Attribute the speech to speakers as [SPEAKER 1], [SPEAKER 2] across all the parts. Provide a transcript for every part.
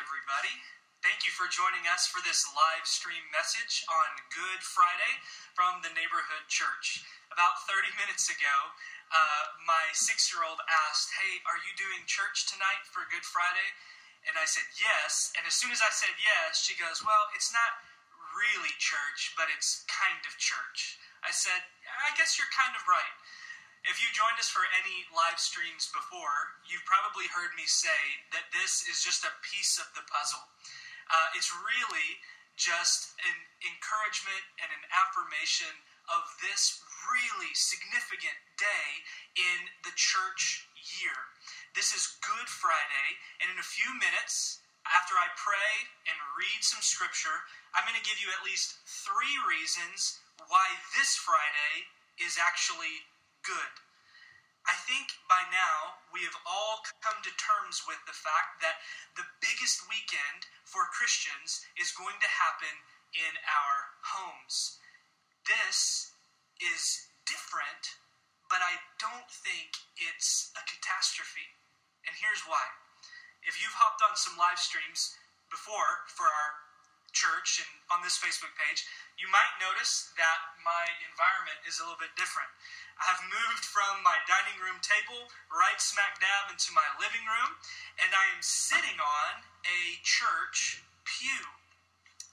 [SPEAKER 1] everybody. Thank you for joining us for this live stream message on Good Friday from the neighborhood church. About 30 minutes ago, uh, my six year old asked, Hey, are you doing church tonight for Good Friday? And I said, Yes. And as soon as I said yes, she goes, Well, it's not really church, but it's kind of church. I said, I guess you're kind of right. If you joined us for any live streams before, you've probably heard me say that this is just a piece of the puzzle. Uh, it's really just an encouragement and an affirmation of this really significant day in the church year. This is Good Friday, and in a few minutes, after I pray and read some scripture, I'm going to give you at least three reasons why this Friday is actually good. I think by now we have all come to terms with the fact that the biggest weekend for Christians is going to happen in our homes. This is different, but I don't think it's a catastrophe. And here's why. If you've hopped on some live streams before for our church and on this Facebook page, you might notice that my environment is a little bit different. I've moved from my dining room table right smack dab into my living room, and I am sitting on a church pew.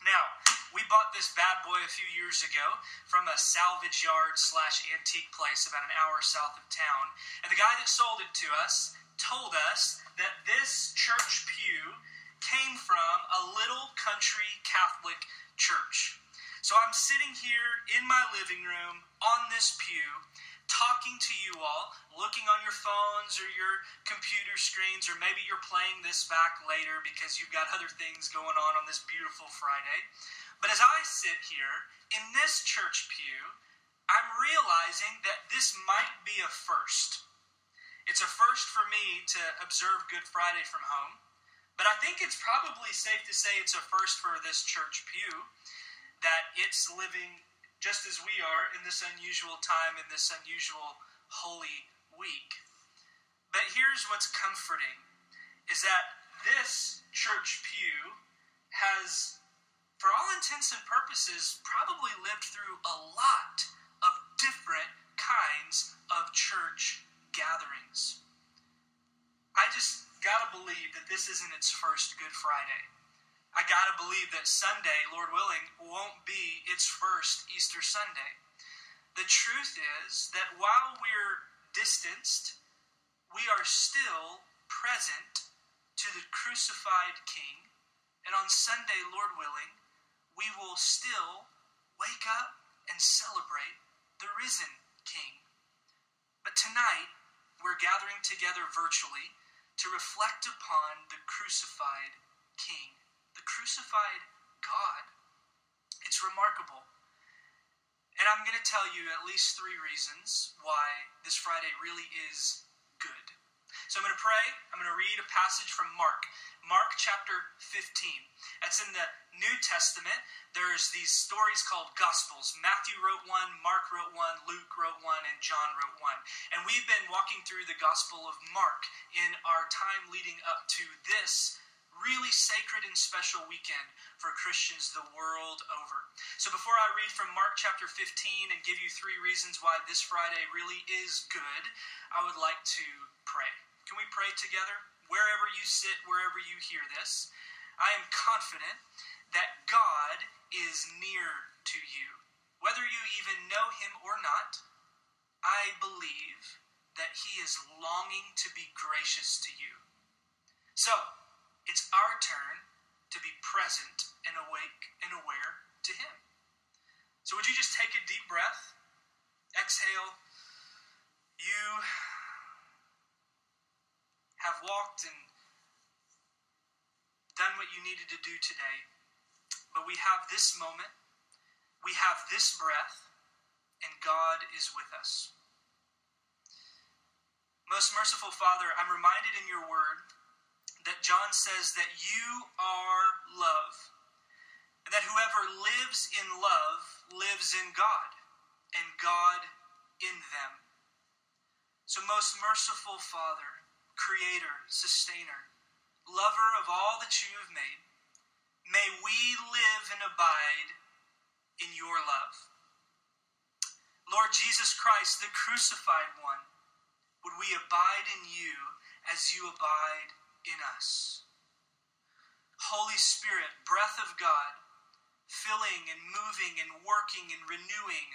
[SPEAKER 1] Now, we bought this bad boy a few years ago from a salvage yard slash antique place about an hour south of town. And the guy that sold it to us told us that this church pew came from a little country Catholic church. So I'm sitting here in my living room on this pew, talking to you all, looking on your phones or your computer screens, or maybe you're playing this back later because you've got other things going on on this beautiful Friday. But as I sit here in this church pew, I'm realizing that this might be a first. It's a first for me to observe Good Friday from home, but I think it's probably safe to say it's a first for this church pew that it's living just as we are in this unusual time, in this unusual holy week. But here's what's comforting is that this church pew has, for all intents and purposes, probably lived through a lot of different kinds of church gatherings. I just gotta believe that this isn't its first Good Friday. I got to believe that Sunday, Lord willing, won't be its first Easter Sunday. The truth is that while we're distanced, we are still present to the crucified King. And on Sunday, Lord willing, we will still wake up and celebrate the risen King. But tonight, we're gathering together virtually to reflect upon the crucified King crucified God. It's remarkable. And I'm going to tell you at least three reasons why this Friday really is good. So I'm going to pray. I'm going to read a passage from Mark, Mark chapter 15. That's in the New Testament. There's these stories called Gospels. Matthew wrote one, Mark wrote one, Luke wrote one, and John wrote one. And we've been walking through the Gospel of Mark in our time leading up to this really sacred and special weekend for Christians the world over. So before I read from Mark chapter 15 and give you three reasons why this Friday really is good, I would like to pray. Can we pray together? Wherever you sit, wherever you hear this, I am confident that God is near to you. Whether you even know him or not, I believe that he is longing to be gracious to you. So, it's our turn to be present and awake and aware to Him. So, would you just take a deep breath? Exhale. You have walked and done what you needed to do today, but we have this moment, we have this breath, and God is with us. Most merciful Father, I'm reminded in your word that John says that you are love, and that whoever lives in love lives in God, and God in them. So, most merciful Father, Creator, Sustainer, lover of all that you have made, may we live and abide in your love. Lord Jesus Christ, the crucified one, would we abide in you as you abide in us? Holy Spirit, breath of God, filling and moving and working and renewing,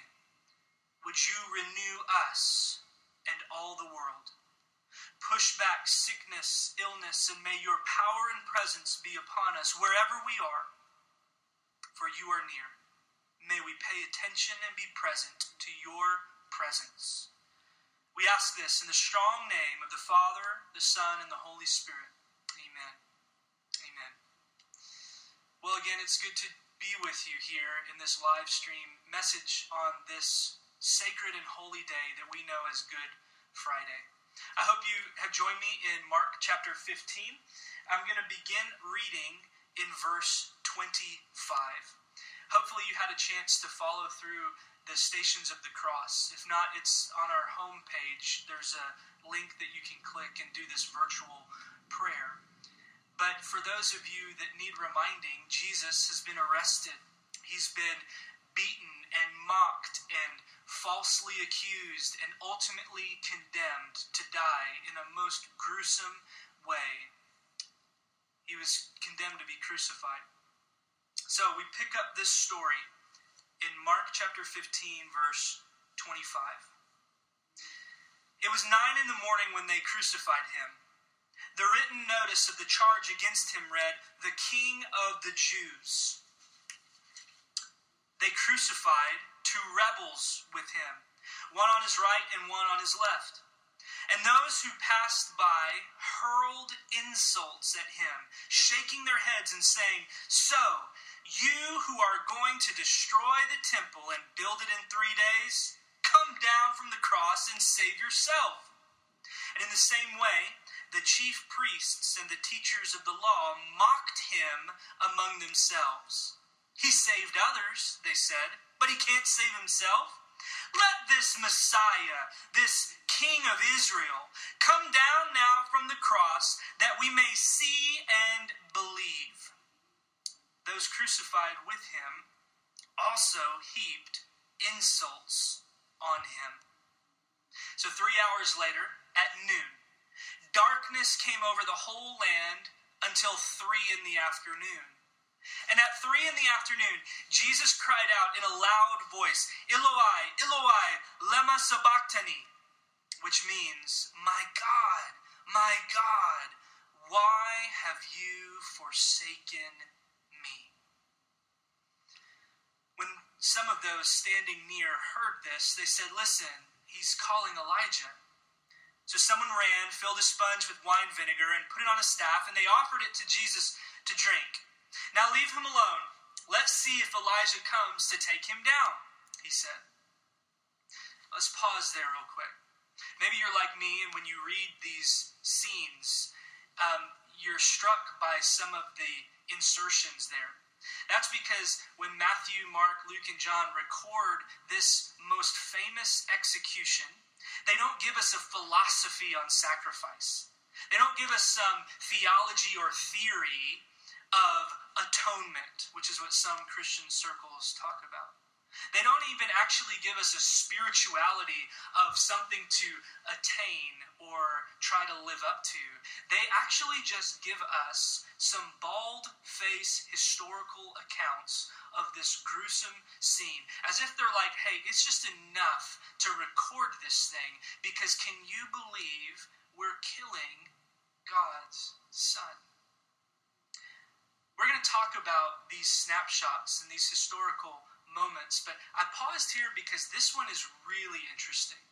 [SPEAKER 1] would you renew us and all the world? Push back sickness, illness, and may your power and presence be upon us wherever we are, for you are near. May we pay attention and be present to your presence. We ask this in the strong name of the Father, the Son, and the Holy Spirit. Amen. Amen. Well, again, it's good to be with you here in this live stream message on this sacred and holy day that we know as Good Friday. I hope you have joined me in Mark chapter 15. I'm going to begin reading in verse 25. Hopefully, you had a chance to follow through the Stations of the Cross. If not, it's on our home page. There's a link that you can click and do this virtual prayer. But for those of you that need reminding, Jesus has been arrested. He's been beaten and mocked and falsely accused and ultimately condemned to die in a most gruesome way. He was condemned to be crucified. So we pick up this story in Mark chapter 15, verse 25. It was nine in the morning when they crucified him. The written notice of the charge against him read, The King of the Jews. They crucified two rebels with him, one on his right and one on his left. And those who passed by hurled insults at him, shaking their heads and saying, So, you who are going to destroy the temple and build it in three days, come down from the cross and save yourself. And in the same way, the chief priests and the teachers of the law mocked him among themselves. He saved others, they said, but he can't save himself. Let this Messiah, this King of Israel, come down now from the cross that we may see and believe those crucified with him also heaped insults on him. So, three hours later, at noon, darkness came over the whole land until three in the afternoon. And at three in the afternoon, Jesus cried out in a loud voice, Eloi, Eloi, lema sabachthani, which means, My God, my God, why have you forsaken me? When Some of those standing near heard this. They said, Listen, he's calling Elijah. So someone ran, filled a sponge with wine vinegar, and put it on a staff, and they offered it to Jesus to drink. Now leave him alone. Let's see if Elijah comes to take him down, he said. Let's pause there real quick. Maybe you're like me, and when you read these scenes, um, you're struck by some of the insertions there. That's because when Matthew, Mark, Luke, and John record this most famous execution, they don't give us a philosophy on sacrifice. They don't give us some theology or theory of atonement, which is what some Christian circles talk about. They don't even actually give us a spirituality of something to attain or try to live up to. They actually just give us some bald face historical accounts of this gruesome scene, as if they're like, hey, it's just enough to record this thing because can you believe we're killing God's Son? We're going to talk about these snapshots and these historical moments, but I paused here because this one is really interesting.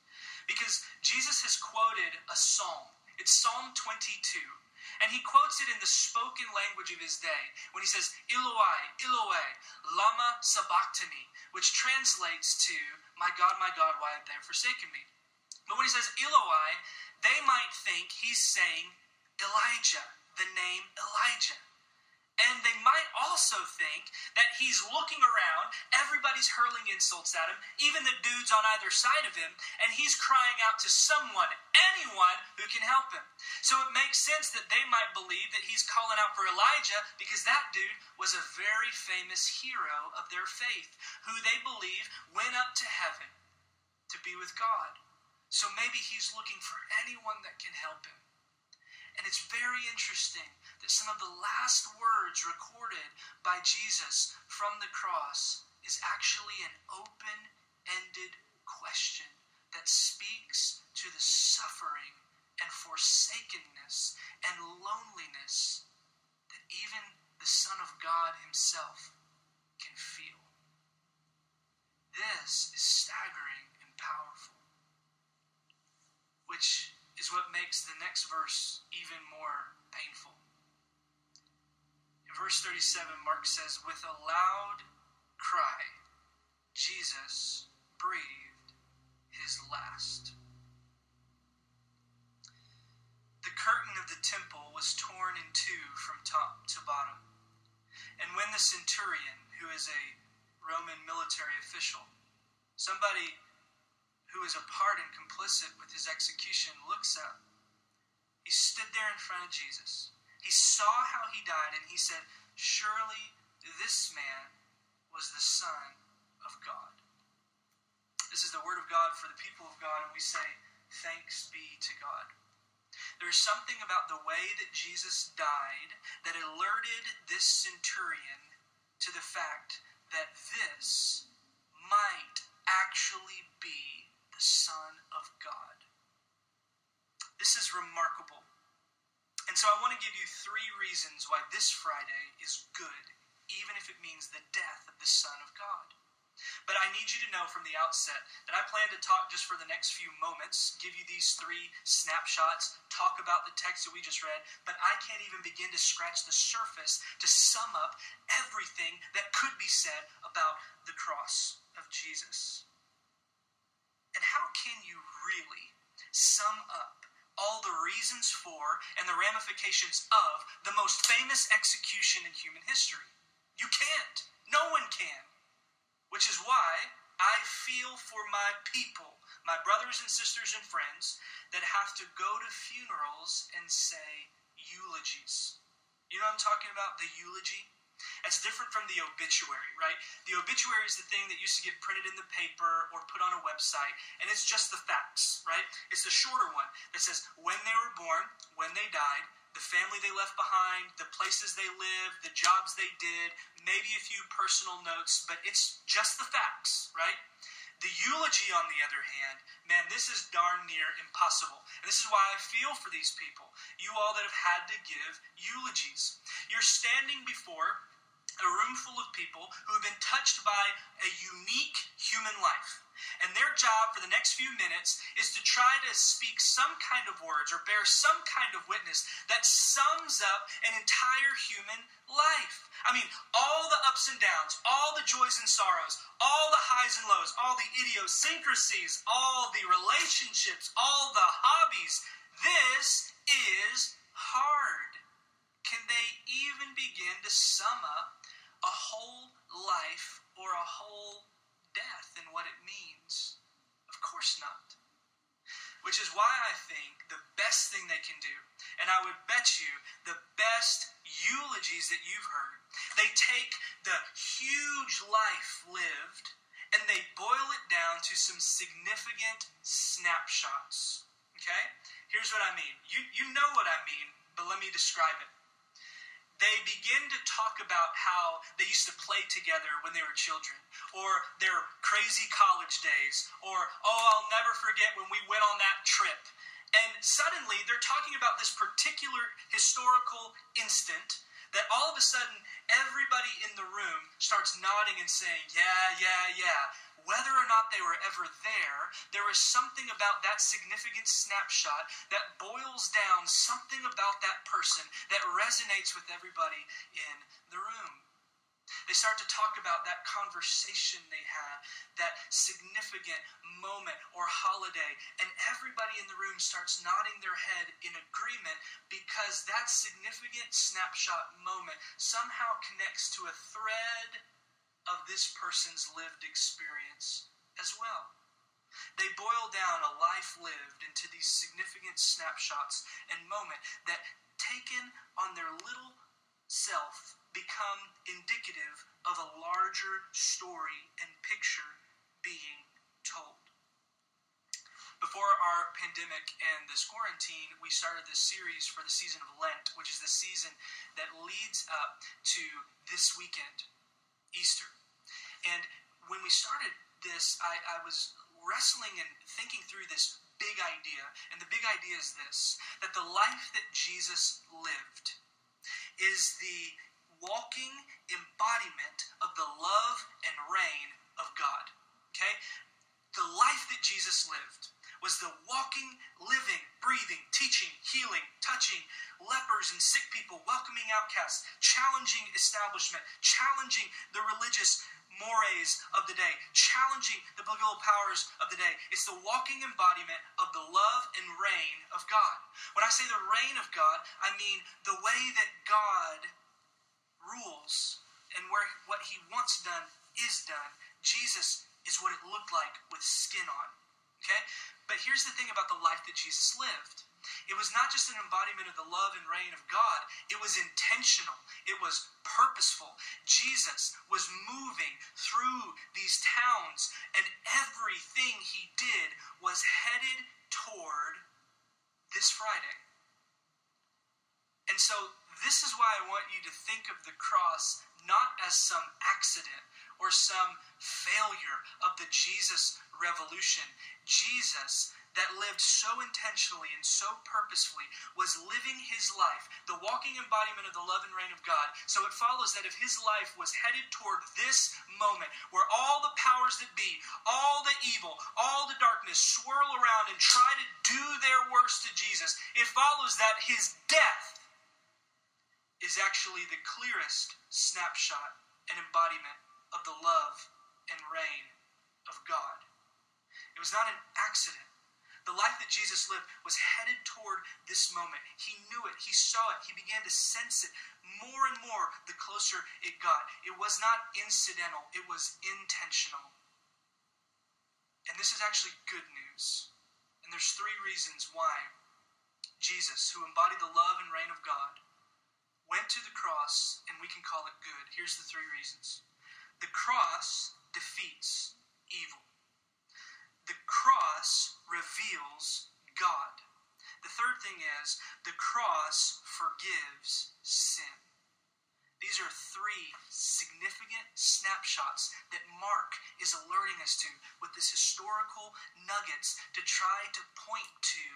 [SPEAKER 1] Because Jesus has quoted a psalm. It's Psalm 22. And he quotes it in the spoken language of his day when he says, Eloi, Eloi, lama sabachthani, which translates to, My God, my God, why have you forsaken me? But when he says Eloi, they might think he's saying Elijah, the name Elijah. And they might also think that he's looking around, everybody's hurling insults at him, even the dudes on either side of him, and he's crying out to someone, anyone who can help him. So it makes sense that they might believe that he's calling out for Elijah because that dude was a very famous hero of their faith, who they believe went up to heaven to be with God. So maybe he's looking for anyone that can help him. And it's very interesting that some of the last words recorded by Jesus from the cross is actually an open ended question that speaks to the suffering and forsakenness and loneliness that even the Son of God Himself can feel. This is staggering and powerful, which is what makes the next verse even more painful. In verse 37, Mark says, With a loud cry, Jesus breathed his last. The curtain of the temple was torn in two from top to bottom. And when the centurion, who is a Roman military official, somebody who is a part and complicit with his execution, looks up. He stood there in front of Jesus. He saw how he died, and he said, Surely this man was the Son of God. This is the word of God for the people of God, and we say, Thanks be to God. There's something about the way that Jesus died that alerted this centurion to the fact that this might actually be Son of God. This is remarkable. And so I want to give you three reasons why this Friday is good, even if it means the death of the Son of God. But I need you to know from the outset that I plan to talk just for the next few moments, give you these three snapshots, talk about the text that we just read, but I can't even begin to scratch the surface to sum up everything that could be said about the cross of Jesus. And how can you really sum up all the reasons for and the ramifications of the most famous execution in human history? You can't. No one can. Which is why I feel for my people, my brothers and sisters and friends, that have to go to funerals and say eulogies. You know what I'm talking about? The eulogy? It's different from the obituary, right? The obituary is the thing that used to get printed in the paper or put on a website, and it's just the facts, right? It's the shorter one that says when they were born, when they died, the family they left behind, the places they lived, the jobs they did, maybe a few personal notes, but it's just the facts, right? The eulogy, on the other hand, man, this is darn near impossible. And this is why I feel for these people, you all that have had to give eulogies. You're standing before a room full of people who have been touched by a unique human life. And their job for the next few minutes is to try to speak some kind of words or bear some kind of witness that sums up an entire human life. I mean, all the ups and downs, all the joys and sorrows, all the highs and lows, all the idiosyncrasies, all the relationships, all the hobbies. This is hard. Can they even begin to sum up a whole life or a whole death and what it means? Of course not. Which is why I think the best thing they can do, and I would bet you the best eulogies that you've heard, they take the huge life lived and they boil it down to some significant snapshots. Okay? Here's what I mean. You, you know what I mean, but let me describe it they begin to talk about how they used to play together when they were children, or their crazy college days, or, oh, I'll never forget when we went on that trip. And suddenly they're talking about this particular historical instant that all of a sudden everybody in the room starts nodding and saying, Yeah, yeah, yeah whether or not they were ever there, there is something about that significant snapshot that boils down something about that person that resonates with everybody in the room. They start to talk about that conversation they had, that significant moment or holiday, and everybody in the room starts nodding their head in agreement because that significant snapshot moment somehow connects to a thread of this person's lived experience as well. They boil down a life lived into these significant snapshots and moment that taken on their little self become indicative of a larger story and picture being told. Before our pandemic and this quarantine, we started this series for the season of Lent, which is the season that leads up to this weekend, Easter. And when we started this, I, I was wrestling and thinking through this big idea. And the big idea is this that the life that Jesus lived is the walking embodiment of the love and reign of God. Okay? The life that Jesus lived was the walking, living, breathing, teaching, healing, touching lepers and sick people, welcoming outcasts, challenging establishment, challenging the religious mores of the day, challenging the political powers of the day. It's the walking embodiment of the love and reign of God. When I say the reign of God, I mean the way that God rules and where what he wants done is done. Jesus is what it looked like with skin on. Okay? But here's the thing about the life that Jesus lived. It was not just an embodiment of the love and reign of God, it was intentional, it was purposeful. Jesus was moving through these towns, and everything he did was headed toward this Friday. And so this is why I want you to think of the cross not as some accident or some failure of the Jesus revolution. Jesus, that lived so intentionally and so purposefully, was living his life, the walking embodiment of the love and reign of God. So it follows that if his life was headed toward this moment where all the powers that be, all the evil, all the darkness swirl around and try to do their worst to Jesus, it follows that his death is actually the clearest snapshot and embodiment of the love and reign of God. It was not an accident. The life that Jesus lived was headed toward this moment. He knew it, he saw it, he began to sense it more and more the closer it got. It was not incidental, it was intentional. And this is actually good news. And there's three reasons why Jesus, who embodied the love and reign of God, went to the cross, and we can call it good. Here's the three reasons the cross defeats evil, the cross reveals God. The third thing is the cross forgives sin. These are three significant snapshots that Mark is alerting us to with this historical nuggets to try to point to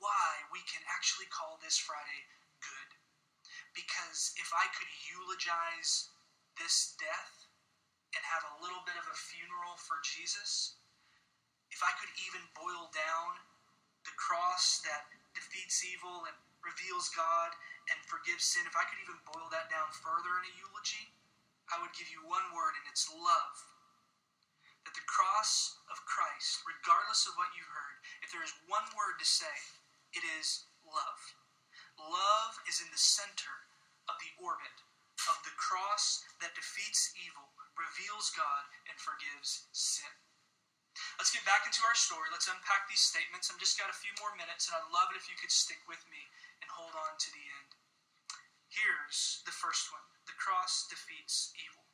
[SPEAKER 1] why we can actually call this Friday good. Because if I could eulogize this death and have a little bit of a funeral for Jesus, if I could even boil down the cross that defeats evil and reveals God and forgives sin, if I could even boil that down further in a eulogy, I would give you one word, and it's love. That the cross of Christ, regardless of what you've heard, if there is one word to say, it is love. Love is in the center of the orbit of the cross that defeats evil, reveals God, and forgives sin. Let's get back into our story. Let's unpack these statements. I've just got a few more minutes, and I'd love it if you could stick with me and hold on to the end. Here's the first one the cross defeats evil.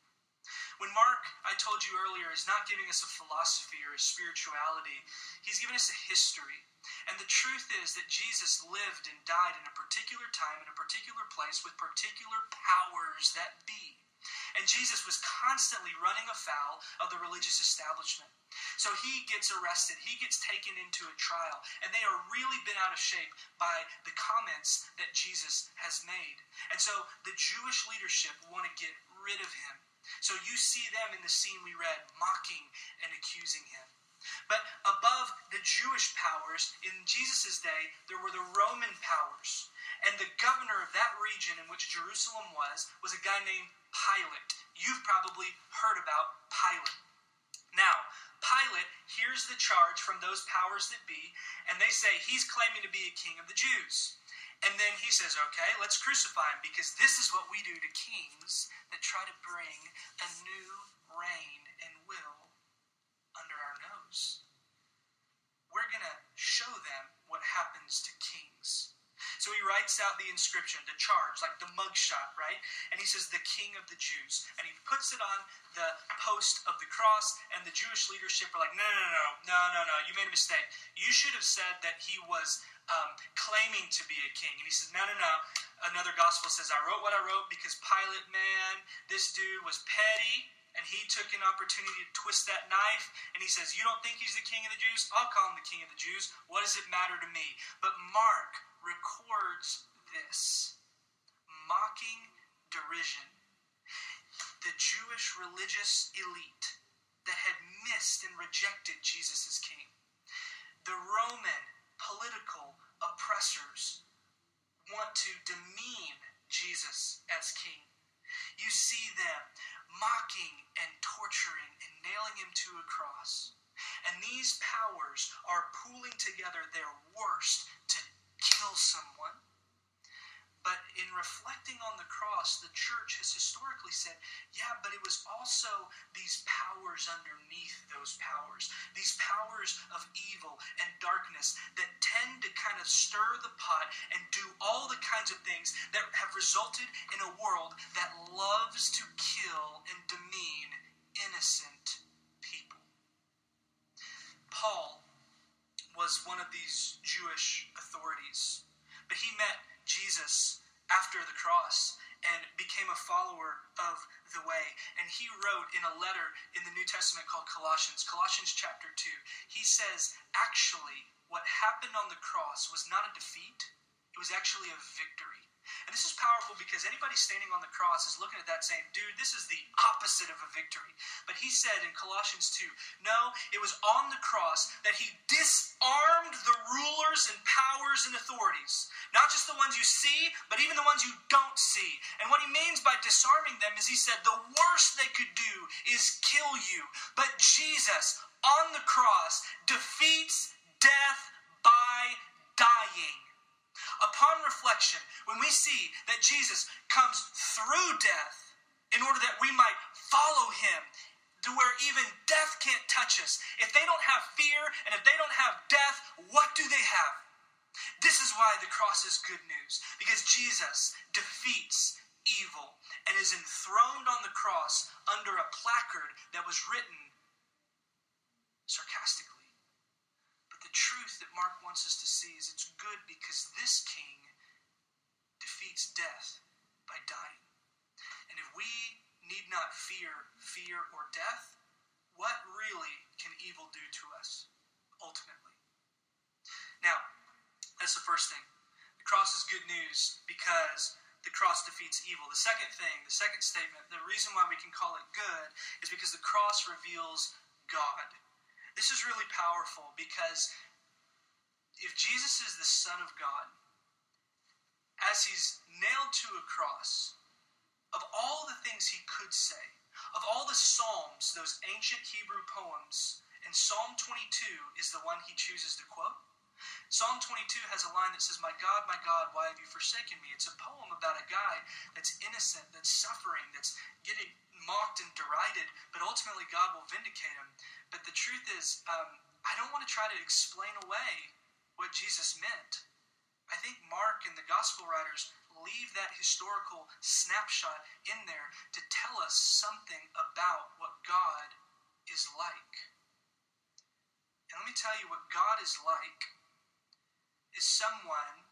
[SPEAKER 1] When Mark, I told you earlier, is not giving us a philosophy or a spirituality, he's giving us a history. And the truth is that Jesus lived and died in a particular time, in a particular place, with particular powers that be. And Jesus was constantly running afoul of the religious establishment. So he gets arrested, he gets taken into a trial, and they are really bent out of shape by the comments that Jesus has made. And so the Jewish leadership want to get rid of him. So you see them in the scene we read, mocking and accusing him. But above the Jewish powers, in Jesus' day, there were the Roman powers. And the governor of that region in which Jerusalem was was a guy named Pilate. You've probably heard about Pilate. Now, Pilate hears the charge from those powers that be, and they say he's claiming to be a king of the Jews. And then he says, okay, let's crucify him because this is what we do to kings that try to bring a new reign and will under our nose. We're going to show them what happens to kings. So he writes out the inscription, the charge, like the mugshot, right? And he says, the king of the Jews. And he puts it on the post of the cross, and the Jewish leadership are like, no, no, no, no, no, no, you made a mistake. You should have said that he was um, claiming to be a king. And he says, no, no, no. Another gospel says, I wrote what I wrote because Pilate, man, this dude was petty and he took an opportunity to twist that knife and he says, You don't think he's the king of the Jews? I'll call him the king of the Jews. What does it matter to me? But Mark records this mocking derision. The Jewish religious elite that had missed and rejected Jesus as king. The Roman political oppressors want to demean Jesus as king. You see them mocking and torturing and nailing him to a cross. And these powers are pooling together their worst to kill someone. But in reflecting on the cross, the church has historically said, yeah, but it was also these powers underneath those powers, these powers of evil and darkness that tend to kind of stir the pot and do all the kinds of things that have resulted in a world that loves to kill and demean innocent people. Paul was one of these Jewish authorities, but he met Jesus after the cross and became a follower of the way. And he wrote in a letter in the New Testament called Colossians, Colossians chapter 2, he says, actually, what happened on the cross was not a defeat, it was actually a victory. And this is powerful because anybody standing on the cross is looking at that saying, dude, this is the opposite of a victory. But he said in Colossians 2, no, it was on the cross that he disarmed the rulers and powers and authorities. Not just the ones you see, but even the ones you don't see. And what he means by disarming them is he said, the worst they could do is kill you. But Jesus on the cross defeats death by dying upon reflection, when we see that Jesus comes through death in order that we might follow him to where even death can't touch us, if they don't have fear and if they don't have death, what do they have? This is why the cross is good news, because Jesus defeats evil and is enthroned on the cross under a placard that was written sarcastically that Mark wants us to see is it's good because this king defeats death by dying. And if we need not fear fear or death, what really can evil do to us ultimately? Now, that's the first thing. The cross is good news because the cross defeats evil. The second thing, the second statement, the reason why we can call it good is because the cross reveals God. This is really powerful because if Jesus is the Son of God, as he's nailed to a cross, of all the things he could say, of all the Psalms, those ancient Hebrew poems, and Psalm 22 is the one he chooses to quote. Psalm 22 has a line that says, My God, my God, why have you forsaken me? It's a poem about a guy that's innocent, that's suffering, that's getting mocked and derided, but ultimately God will vindicate him. But the truth is, um, I don't want to try to explain away what Jesus meant. I think Mark and the gospel writers leave that historical snapshot in there to tell us something about what God is like. And let me tell you what God is like is someone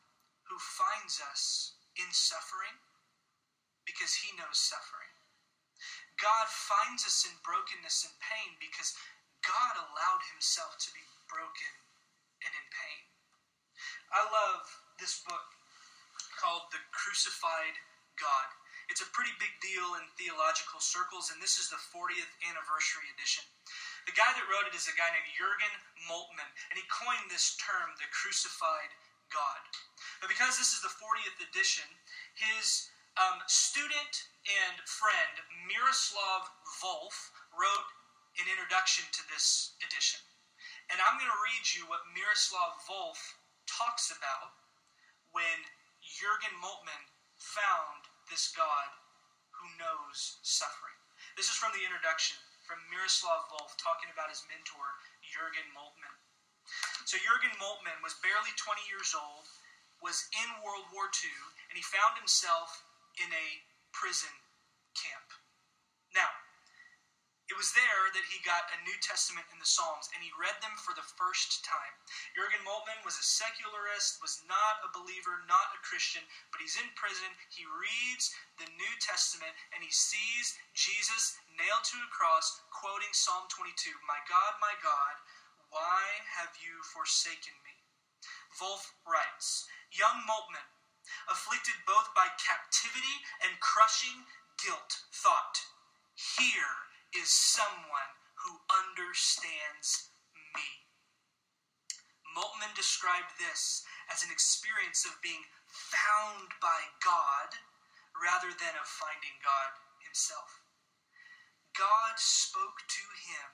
[SPEAKER 1] who finds us in suffering because he knows suffering. God finds us in brokenness and pain because God allowed himself to be broken and in pain. I love this book called The Crucified God. It's a pretty big deal in theological circles, and this is the 40th anniversary edition. The guy that wrote it is a guy named Jurgen Moltmann, and he coined this term, the crucified God. But because this is the 40th edition, his um, student and friend Miroslav Volf wrote an introduction to this edition. And I'm going to read you what Miroslav Volf talks about when Jurgen Moltmann found this God who knows suffering. This is from the introduction from Miroslav Volf talking about his mentor, Jurgen Moltmann. So, Jurgen Moltmann was barely 20 years old, was in World War II, and he found himself in a prison camp. Now, it was there that he got a New Testament in the Psalms, and he read them for the first time. Jurgen Moltmann was a secularist, was not a believer, not a Christian, but he's in prison. He reads the New Testament, and he sees Jesus nailed to a cross, quoting Psalm 22 My God, my God, why have you forsaken me? Volf writes Young Moltmann, afflicted both by captivity and crushing guilt, thought, Here is someone who understands me. Moltmann described this as an experience of being found by God rather than of finding God himself. God spoke to him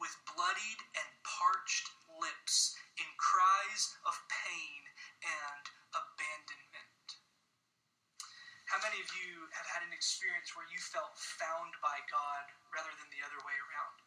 [SPEAKER 1] with bloodied and parched lips in cries of pain and abandonment. How many of you have had an experience where you felt found by God rather than the other way around?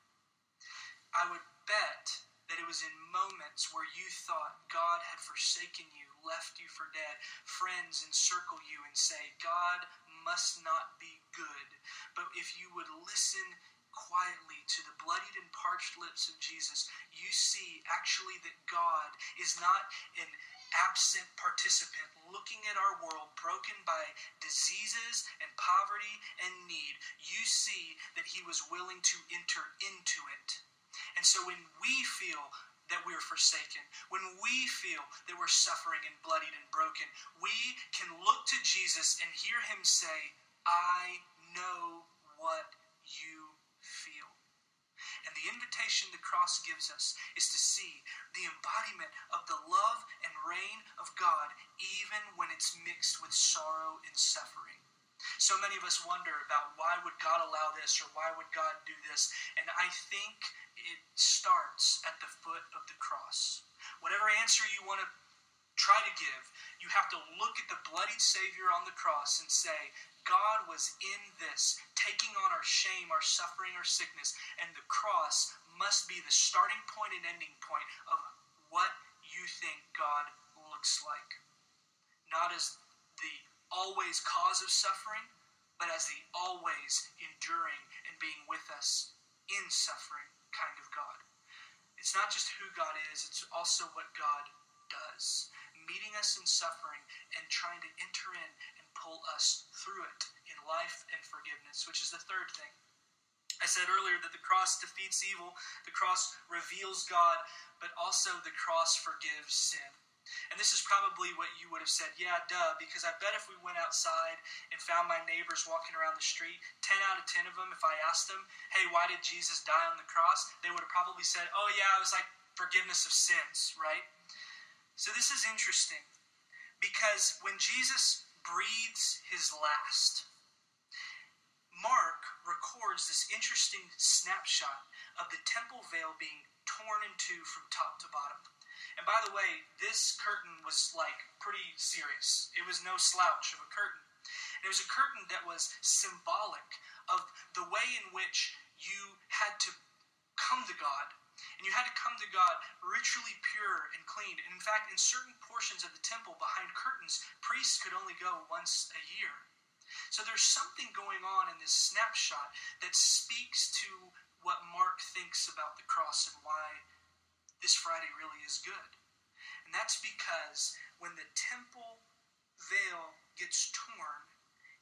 [SPEAKER 1] I would bet that it was in moments where you thought God had forsaken you, left you for dead, friends encircle you and say, God must not be good. But if you would listen quietly to the bloodied and parched lips of Jesus, you see actually that God is not an absent participant looking at our world broken by diseases and poverty and need, you see that he was willing to enter into it. And so when we feel that we're forsaken, when we feel that we're suffering and bloodied and broken, we can look to Jesus and hear him say, I know what the invitation the cross gives us is to see the embodiment of the love and reign of God, even when it's mixed with sorrow and suffering. So many of us wonder about why would God allow this or why would God do this? And I think it starts at the foot of the cross. Whatever answer you want to try to give, you have to look at the bloodied Savior on the cross and say, God was in this, taking on our shame, our suffering, our sickness, and the cross must be the starting point and ending point of what you think God looks like. Not as the always cause of suffering, but as the always enduring and being with us in suffering kind of God. It's not just who God is, it's also what God does. Meeting us in suffering and trying to enter in and pull us through it in life and forgiveness, which is the third thing. I said earlier that the cross defeats evil, the cross reveals God, but also the cross forgives sin. And this is probably what you would have said, yeah, duh, because I bet if we went outside and found my neighbors walking around the street, 10 out of 10 of them, if I asked them, hey, why did Jesus die on the cross? They would have probably said, oh, yeah, it was like forgiveness of sins, right? So this is interesting because when Jesus breathes his last. Mark records this interesting snapshot of the temple veil being torn in two from top to bottom. And by the way, this curtain was like pretty serious. It was no slouch of a curtain. It was a curtain that was symbolic of the way in which you had to come to God and you had to come to God ritually pure and clean. And in fact, in certain portions of the temple behind curtains, priests could only go once a year. So there's something going on in this snapshot that speaks to what Mark thinks about the cross and why this Friday really is good. And that's because when the temple veil gets torn,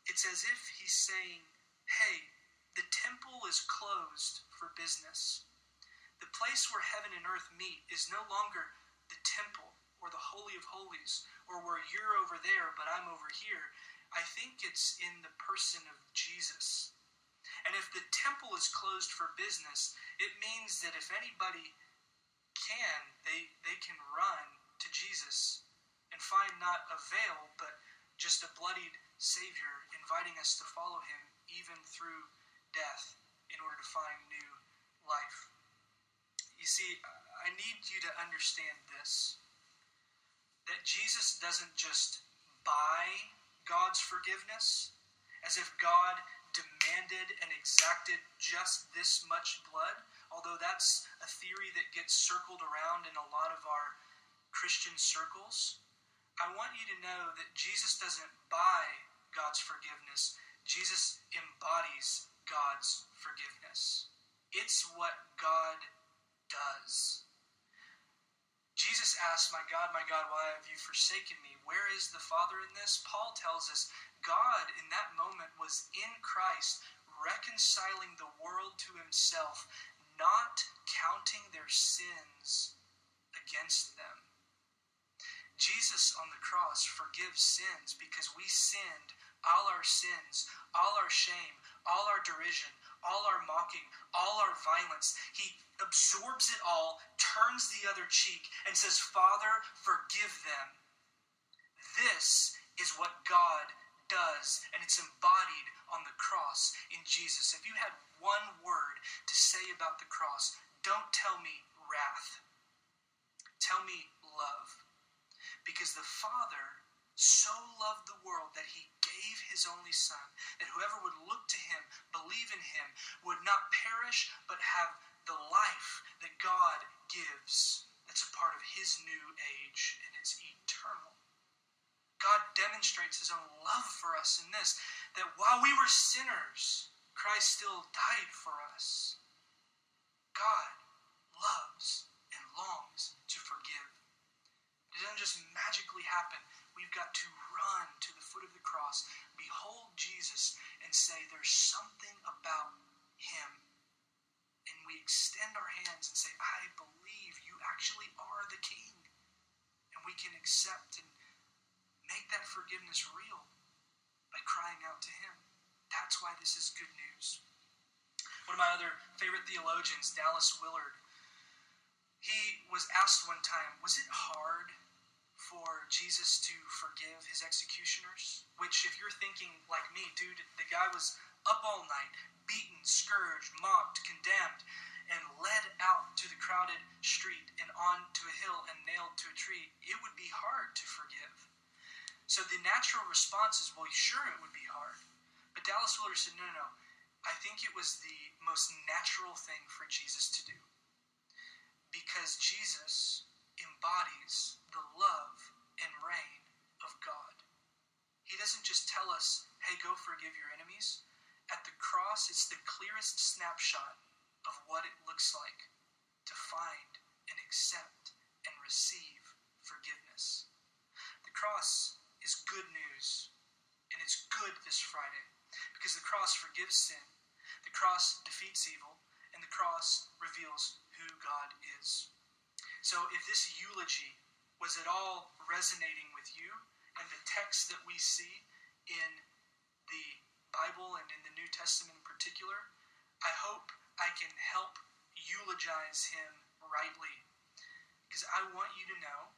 [SPEAKER 1] it's as if he's saying, hey, the temple is closed for business. The place where heaven and earth meet is no longer the temple or the Holy of Holies or where you're over there but I'm over here. I think it's in the person of Jesus. And if the temple is closed for business, it means that if anybody can, they, they can run to Jesus and find not a veil, but just a bloodied Savior inviting us to follow him even through death in order to find new life. You see, I need you to understand this that Jesus doesn't just buy God's forgiveness as if God demanded and exacted just this much blood, although that's a theory that gets circled around in a lot of our Christian circles. I want you to know that Jesus doesn't buy God's forgiveness, Jesus embodies God's forgiveness. It's what God does. Jesus asked, My God, my God, why have you forsaken me? Where is the Father in this? Paul tells us God in that moment was in Christ, reconciling the world to himself, not counting their sins against them. Jesus on the cross forgives sins because we sinned all our sins, all our shame, all our derision, all our mocking, all our violence. He absorbs it all, turns the other cheek, and says, Father, forgive them. This is what God does, and it's embodied on the cross in Jesus. If you had one word to say about the cross, don't tell me wrath. Tell me love. Because the Father so loved the world that he gave his only Son, that whoever would look to him, believe in him, would not perish, but have the life that God gives. That's a part of his new age, and it's eternal. God demonstrates his own love for us in this that while we were sinners, Christ still died for us. God loves and longs to forgive. It doesn't just magically happen. We've got to run to the foot of the cross, behold Jesus, and say, There's something about him. And we extend our hands and say, I believe you actually are the King. And we can accept and make that forgiveness real by crying out to him. That's why this is good news. One of my other favorite theologians, Dallas Willard, he was asked one time, Was it hard for Jesus to forgive his executioners. Which, if you're thinking like me, dude, the guy was up all night, beaten, scourged, mocked, condemned, and led out to the crowded street and onto a hill and nailed to a tree. It would be hard to forgive. So the natural response is, well, sure, it would be hard. But Dallas Willard said, no, no, no. I think it was the most natural thing for Jesus to do. Because Jesus embodies the love and reign of God. He doesn't just tell us, hey, go forgive your enemies. At the cross, it's the clearest snapshot of what it looks like to find and accept and receive forgiveness. The cross is good news, and it's good this Friday because the cross forgives sin, the cross defeats evil, and the cross reveals who God is. So if this eulogy was at all resonating with you and the text that we see in the Bible and in the New Testament in particular, I hope I can help eulogize him rightly. Because I want you to know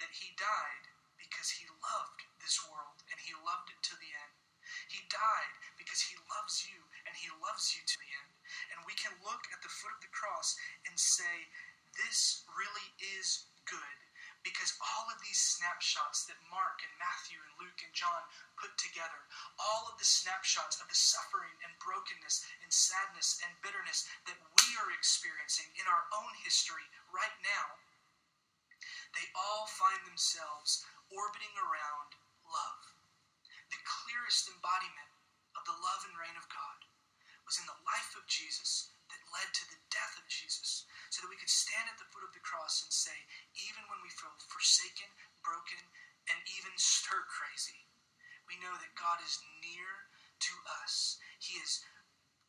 [SPEAKER 1] that he died because he loved this world and he loved it to the end. He died because he loves you and he loves you to the end. And we can look at the foot of the cross and say, this really is good because all of these snapshots that Mark and Matthew and Luke and John put together, all of the snapshots of the suffering and brokenness and sadness and bitterness that we are experiencing in our own history right now, they all find themselves orbiting around love. The clearest embodiment of the love and reign of God was in the life of Jesus that led to the death of Jesus so that we could stand at the foot of the cross and say, even when we feel forsaken, broken, and even stir crazy, we know that God is near to us. He has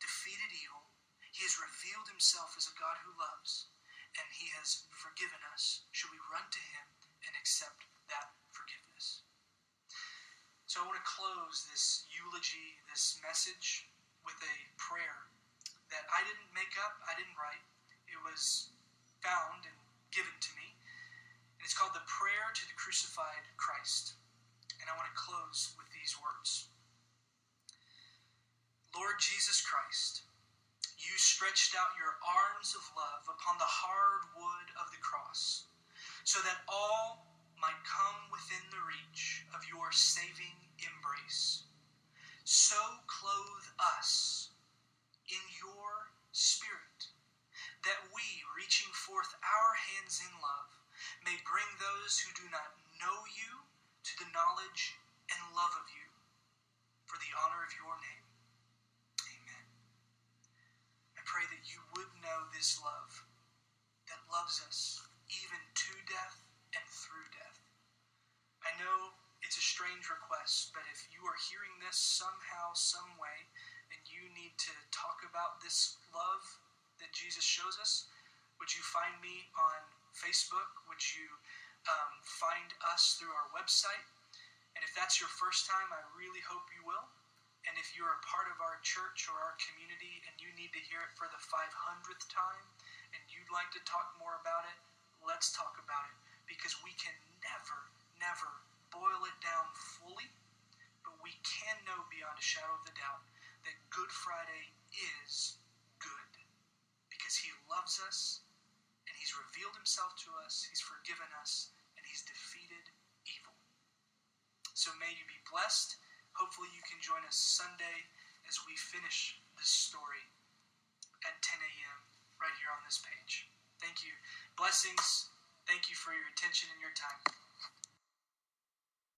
[SPEAKER 1] defeated evil, He has revealed Himself as a God who loves, and He has forgiven us. Should we run to Him and accept that forgiveness? So I want to close this eulogy, this message, with a prayer that I didn't make up, I didn't write. It was found and given to me. And it's called the Prayer to the Crucified Christ. And I want to close with these words Lord Jesus Christ, you stretched out your arms of love upon the hard wood of the cross, so that all might come within the reach of your saving embrace. So clothe us in your spirit, that we, reaching forth our hands in love, may bring those who do not know you to the knowledge and love of you, for the honor of your name. Amen. I pray that you would know this love that loves us even to death and through death. I know it's a strange request, but if you are hearing this somehow, some way, and you need to talk about this love that Jesus shows us, would you find me on Facebook? Would you um, find us through our website? And if that's your first time, I really hope you will. And if you're a part of our church or our community and you need to hear it for the 500th time and you'd like to talk more about it, let's talk about it because we can never, never boil it down fully, but we can know beyond a shadow of a doubt that Good Friday is good because He loves us and He's revealed Himself to us, He's forgiven us, and He's defeated evil. So may you be blessed. Hopefully, you can join us Sunday as we finish this story at 10 a.m. right here on this page. Thank you. Blessings. Thank you for your attention and your time.